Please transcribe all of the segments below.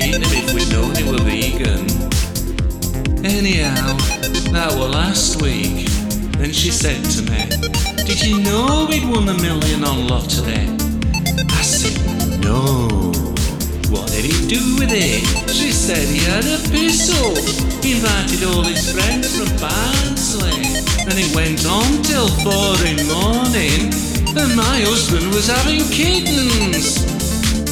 if we'd known he were vegan. Anyhow, that were last week. Then she said to me, Did you know we'd won a million on lottery? I said, No. What did he do with it? She said he had a pistol. He invited all his friends from Barnsley. And it went on till four in the morning. And my husband was having kittens.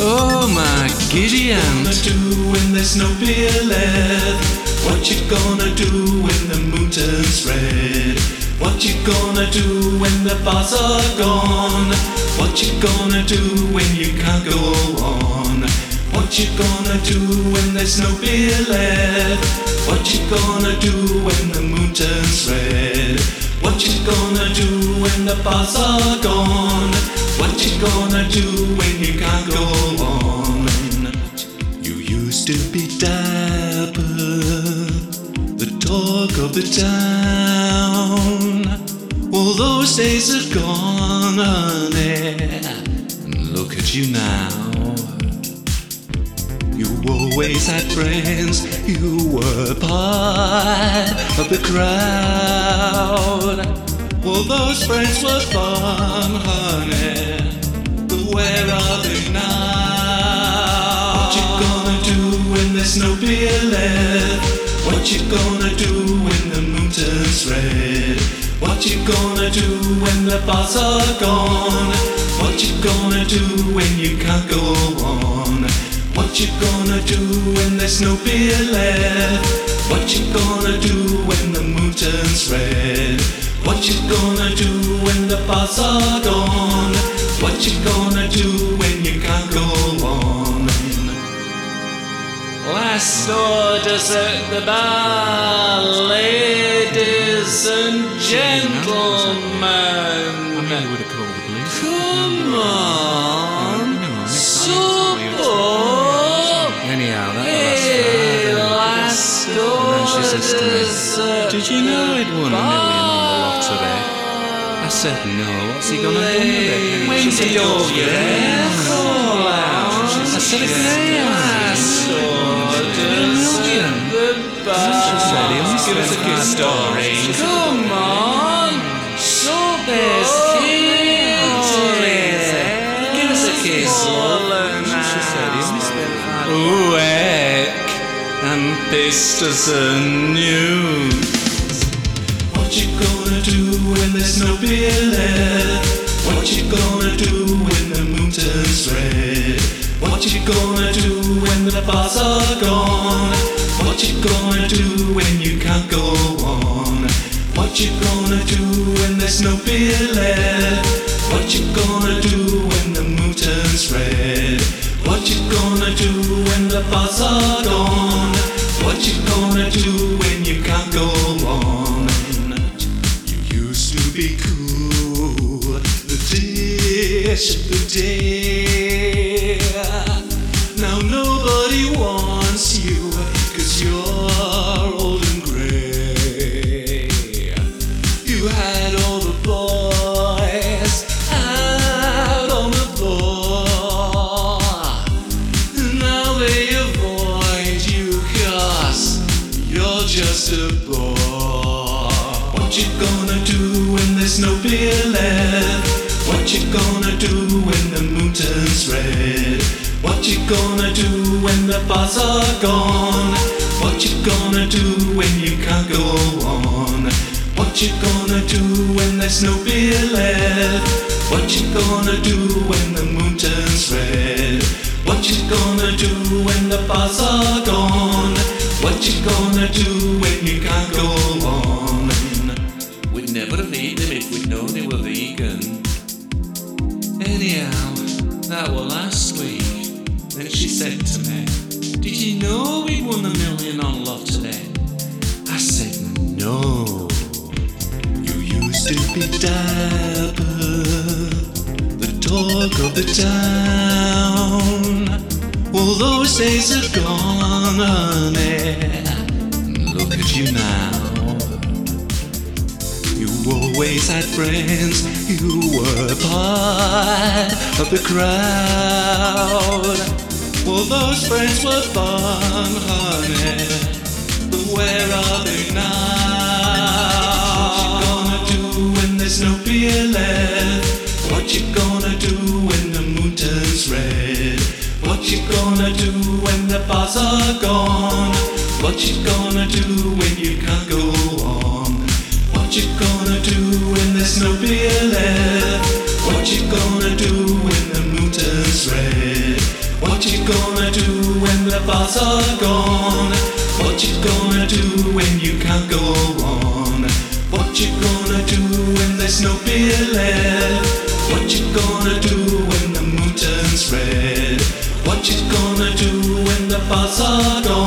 Oh my giddy gonna aunt. do when there's no beer left? What you gonna do when the moon turns red? What you gonna do when the bars are gone? What you gonna do when you can't go on? What you gonna do when there's no beer left? What you gonna do when the moon turns red? What you gonna do when the bars are gone? What you gonna do when you can't go on? You used to be dapper, the talk of the town. All those days are gone, honey. And look at you now. You always had friends, you were part of the crowd. All those friends were fun, honey. But where are they now? What you gonna do when there's no beer left? What you gonna do when the moon turns red? What you gonna do when the bars are gone? What you gonna do when you can't go on? What you gonna do when there's no beer left? What you gonna do when the moon turns red? What you gonna do when the bars are gone? What you gonna do when you can't go on? Last orders at the bar, ladies and gentlemen. would have called the police. Come on, supper. Anyhow, that Hey, last uh, then she says to me, orders Did you know he'd won a million lottery? I said, no, what's he gonna do with it? When did said, your "Oh, yeah." call out? I said, a grand. Last orders million. at the bar. She said, he only Give us a good story. Come on. So there's. Give us a kiss. She said, he only spent five Ooh, heck. And pistos and news. There's no beer left? What you gonna do when the moon turns red? What you gonna do when the bars are gone? What you gonna do when you can't go on? What you gonna do when there's no beer left? What you gonna do when the moon turns red? What you gonna do when the bars are gone? Of the day. Now nobody wants you, cause you're old and gray. You had all the boys out on the floor. And now they avoid you cause you're just a bore. What you gonna do when there's no beer left? What you gonna do when the moon turns red? What you gonna do when the bars are gone? What you gonna do when you can't go on? What you gonna do when there's no beer left? What you gonna do when the moon turns red? What you gonna do when the bars are gone? What you gonna do when you can't go on? Anyhow, that were last week. Then she said to me, Did you know we'd won a million on love today? I said, No. You used to be dapper, the talk of the town. All those days are gone, honey. Look at you now. Always had friends, you were part of the crowd. All those friends were fun, honey. But where are they now? What you gonna do when there's no beer left? What you gonna do when the moon turns red? What you gonna do when the bars are gone? What you gonna do when you can't go on? What you gonna do when there's no beer left? What you gonna do when the moon turns red? What you gonna do when the bars are gone? What you gonna do when you can't go on? What you gonna do when there's no beer left? What you gonna do when the moon turns red? What you gonna do when the bars are gone?